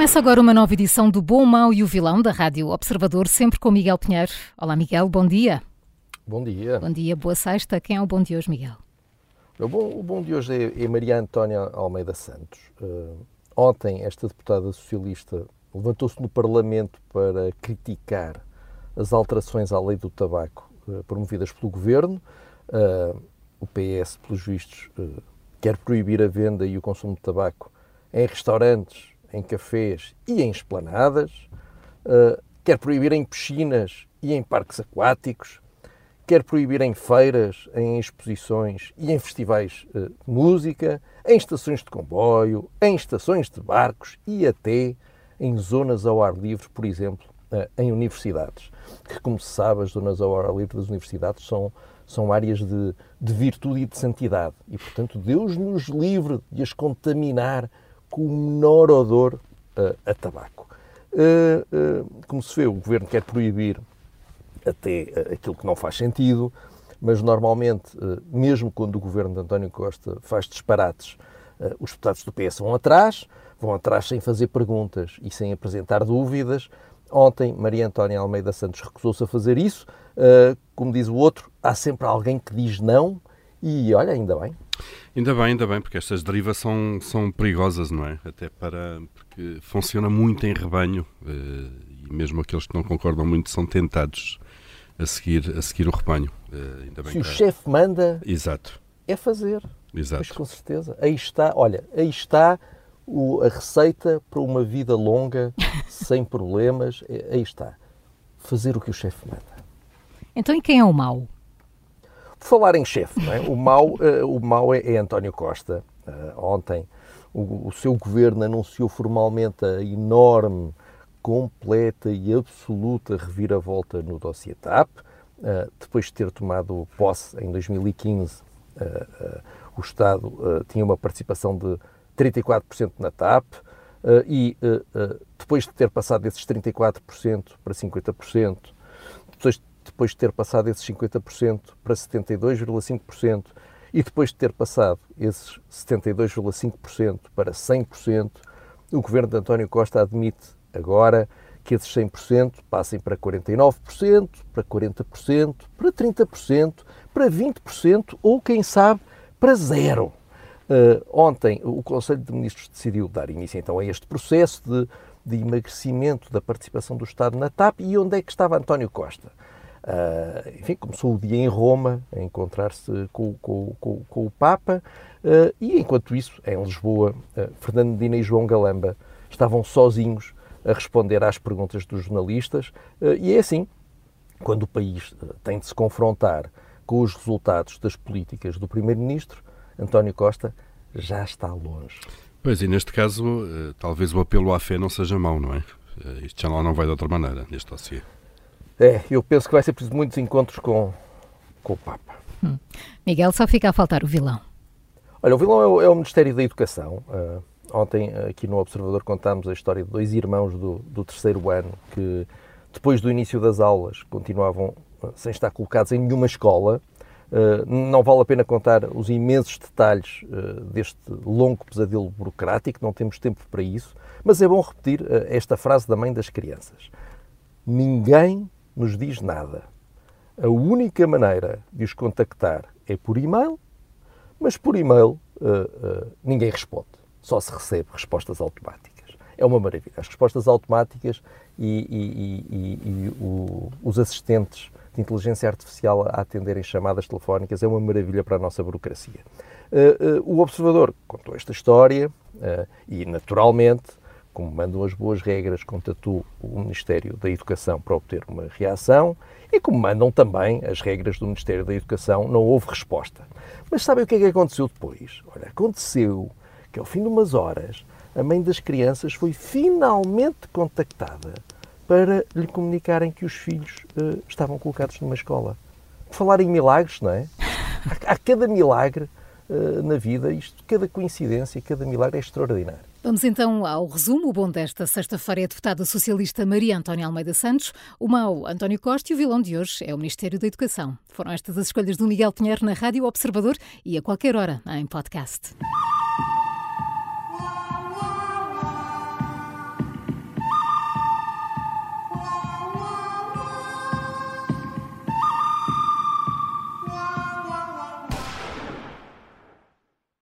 Começa agora uma nova edição do Bom, Mau e o Vilão da Rádio Observador, sempre com Miguel Pinheiro. Olá, Miguel, bom dia. Bom dia. Bom dia, boa sexta. Quem é o bom de hoje, Miguel? O bom, o bom de hoje é, é Maria Antónia Almeida Santos. Uh, ontem, esta deputada socialista levantou-se no Parlamento para criticar as alterações à lei do tabaco uh, promovidas pelo governo. Uh, o PS, pelos vistos, quer proibir a venda e o consumo de tabaco em restaurantes, em cafés e em esplanadas, uh, quer proibir em piscinas e em parques aquáticos, quer proibir em feiras, em exposições e em festivais uh, de música, em estações de comboio, em estações de barcos e até em zonas ao ar livre, por exemplo, uh, em universidades. Que, como se sabe, as zonas ao ar livre das universidades são, são áreas de, de virtude e de santidade. E, portanto, Deus nos livre de as contaminar com o menor odor uh, a tabaco. Uh, uh, como se vê, o governo quer proibir até aquilo que não faz sentido, mas normalmente, mesmo quando o governo de António Costa faz disparates, os deputados do PS vão atrás, vão atrás sem fazer perguntas e sem apresentar dúvidas. Ontem, Maria Antónia Almeida Santos recusou-se a fazer isso. Como diz o outro, há sempre alguém que diz não e olha, ainda bem. Ainda bem, ainda bem, porque estas derivas são, são perigosas, não é? Até para. porque funciona muito em rebanho eh, e mesmo aqueles que não concordam muito são tentados a seguir, a seguir o rebanho. Eh, ainda bem Se o chefe manda. Exato. É fazer. Exato. Mas com certeza. Aí está, olha, aí está o, a receita para uma vida longa, sem problemas. É, aí está. Fazer o que o chefe manda. Então, e quem é o mau? Falar em chefe, é? o mau, uh, o mau é, é António Costa. Uh, ontem o, o, seu governo anunciou formalmente a enorme, completa e absoluta reviravolta no dossiê TAP. Uh, depois de ter tomado posse em 2015, o Estado tinha uma participação de 34% na TAP. e depois de ter passado esses 34% para 50%, depois depois de ter passado esses 50% para 72,5% e depois de ter passado esses 72,5% para 100%, o governo de António Costa admite agora que esses 100% passem para 49%, para 40%, para 30%, para 20% ou, quem sabe, para zero. Uh, ontem, o Conselho de Ministros decidiu dar início então a este processo de, de emagrecimento da participação do Estado na TAP e onde é que estava António Costa? Uh, enfim, começou o dia em Roma, a encontrar-se com, com, com, com, o Papa, uh, e enquanto isso, em Lisboa, uh, Fernando Medina e João Galamba estavam sozinhos a responder às perguntas dos jornalistas, e é assim, quando o país tem de se confrontar com os resultados das políticas do Primeiro-Ministro, António Costa já está longe. Pois, e neste caso, talvez o apelo à fé não seja mau, não é? Isto já não vai de outra maneira, neste dossiê. É, eu penso que vai ser preciso muitos encontros com, com o Papa. Hum. Miguel, só fica a faltar o vilão. Olha, o vilão é o, é o Ministério da Educação. Uh, ontem, aqui no Observador, contámos a história de dois irmãos do, do terceiro ano que, depois do início das aulas, continuavam uh, sem estar colocados em nenhuma escola. Uh, não vale a pena contar os imensos detalhes deste longo pesadelo burocrático, não temos tempo para isso, mas é bom repetir esta frase da mãe das crianças. Ninguém nos diz nada. A única maneira de os contactar é por e-mail, mas por e-mail uh, uh, ninguém responde. Só se recebe respostas automáticas. É uma maravilha. As respostas automáticas e, e, e, e o, os assistentes de inteligência artificial a atenderem chamadas telefónicas é uma maravilha para a nossa burocracia. Uh, o observador contou esta história e, naturalmente, como mandam as boas regras, contatou o Ministério da Educação para obter uma reação e como mandam também as regras do Ministério da Educação, não houve resposta. Mas sabem o que é que aconteceu depois? Olha, aconteceu que ao fim de umas horas a mãe das crianças foi finalmente contactada para lhe comunicarem que os filhos uh, estavam colocados numa escola. Falar em milagres, não é? Há, cada milagre uh, na vida, isto, cada coincidência, cada milagre é extraordinário. Vamos então ao resumo. O bom desta sexta-feira é a deputada socialista Maria Antónia Almeida Santos, o mau António Costa e o vilão de hoje é o Ministério da Educação. Foram estas as escolhas do Miguel Pinheiro na Rádio Observador e a qualquer hora em podcast.